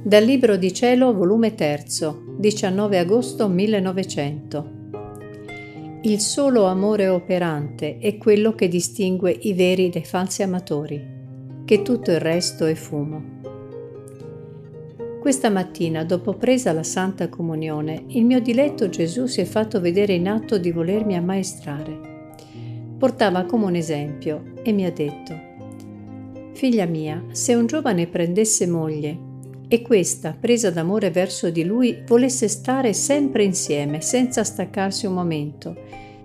Dal Libro di Cielo, volume 3, 19 agosto 1900. Il solo amore operante è quello che distingue i veri dai falsi amatori, che tutto il resto è fumo. Questa mattina, dopo presa la Santa Comunione, il mio diletto Gesù si è fatto vedere in atto di volermi ammaestrare. Portava come un esempio e mi ha detto, Figlia mia, se un giovane prendesse moglie e questa, presa d'amore verso di lui, volesse stare sempre insieme, senza staccarsi un momento,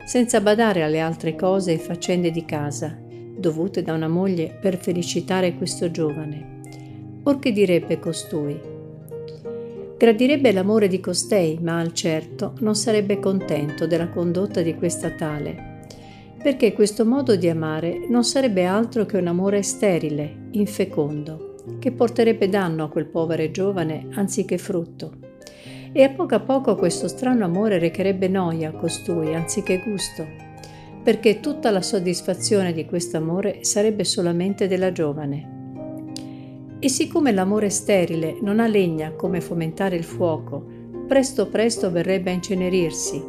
senza badare alle altre cose e faccende di casa, dovute da una moglie per felicitare questo giovane. Or che direbbe costui? Gradirebbe l'amore di costei, ma al certo non sarebbe contento della condotta di questa tale, perché questo modo di amare non sarebbe altro che un amore sterile, infecondo che porterebbe danno a quel povero giovane anziché frutto. E a poco a poco questo strano amore recherebbe noia a costui anziché gusto, perché tutta la soddisfazione di questo amore sarebbe solamente della giovane. E siccome l'amore sterile non ha legna come fomentare il fuoco, presto presto verrebbe a incenerirsi,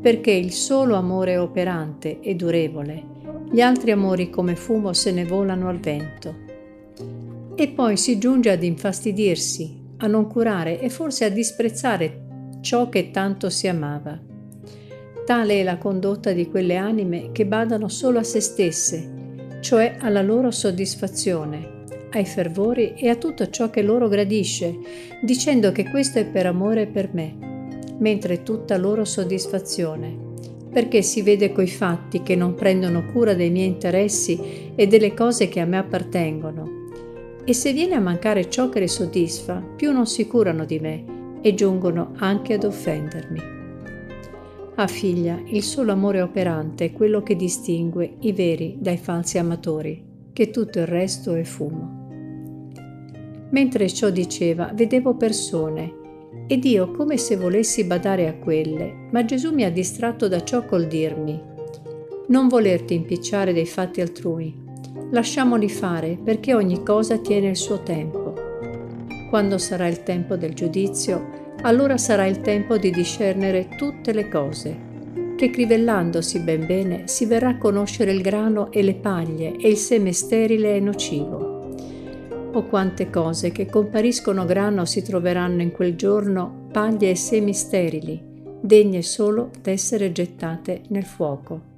perché il solo amore è operante e durevole, gli altri amori come fumo se ne volano al vento e poi si giunge ad infastidirsi, a non curare e forse a disprezzare ciò che tanto si amava. Tale è la condotta di quelle anime che badano solo a se stesse, cioè alla loro soddisfazione, ai fervori e a tutto ciò che loro gradisce, dicendo che questo è per amore per me, mentre tutta loro soddisfazione, perché si vede coi fatti che non prendono cura dei miei interessi e delle cose che a me appartengono e se viene a mancare ciò che le soddisfa, più non si curano di me e giungono anche ad offendermi. Ah figlia, il solo amore operante è quello che distingue i veri dai falsi amatori, che tutto il resto è fumo. Mentre ciò diceva, vedevo persone, ed io come se volessi badare a quelle, ma Gesù mi ha distratto da ciò col dirmi, non volerti impicciare dei fatti altrui, Lasciamoli fare perché ogni cosa tiene il suo tempo. Quando sarà il tempo del giudizio, allora sarà il tempo di discernere tutte le cose, che crivellandosi ben bene si verrà a conoscere il grano e le paglie e il seme sterile e nocivo. O quante cose che compariscono grano si troveranno in quel giorno paglie e semi sterili, degne solo d'essere gettate nel fuoco.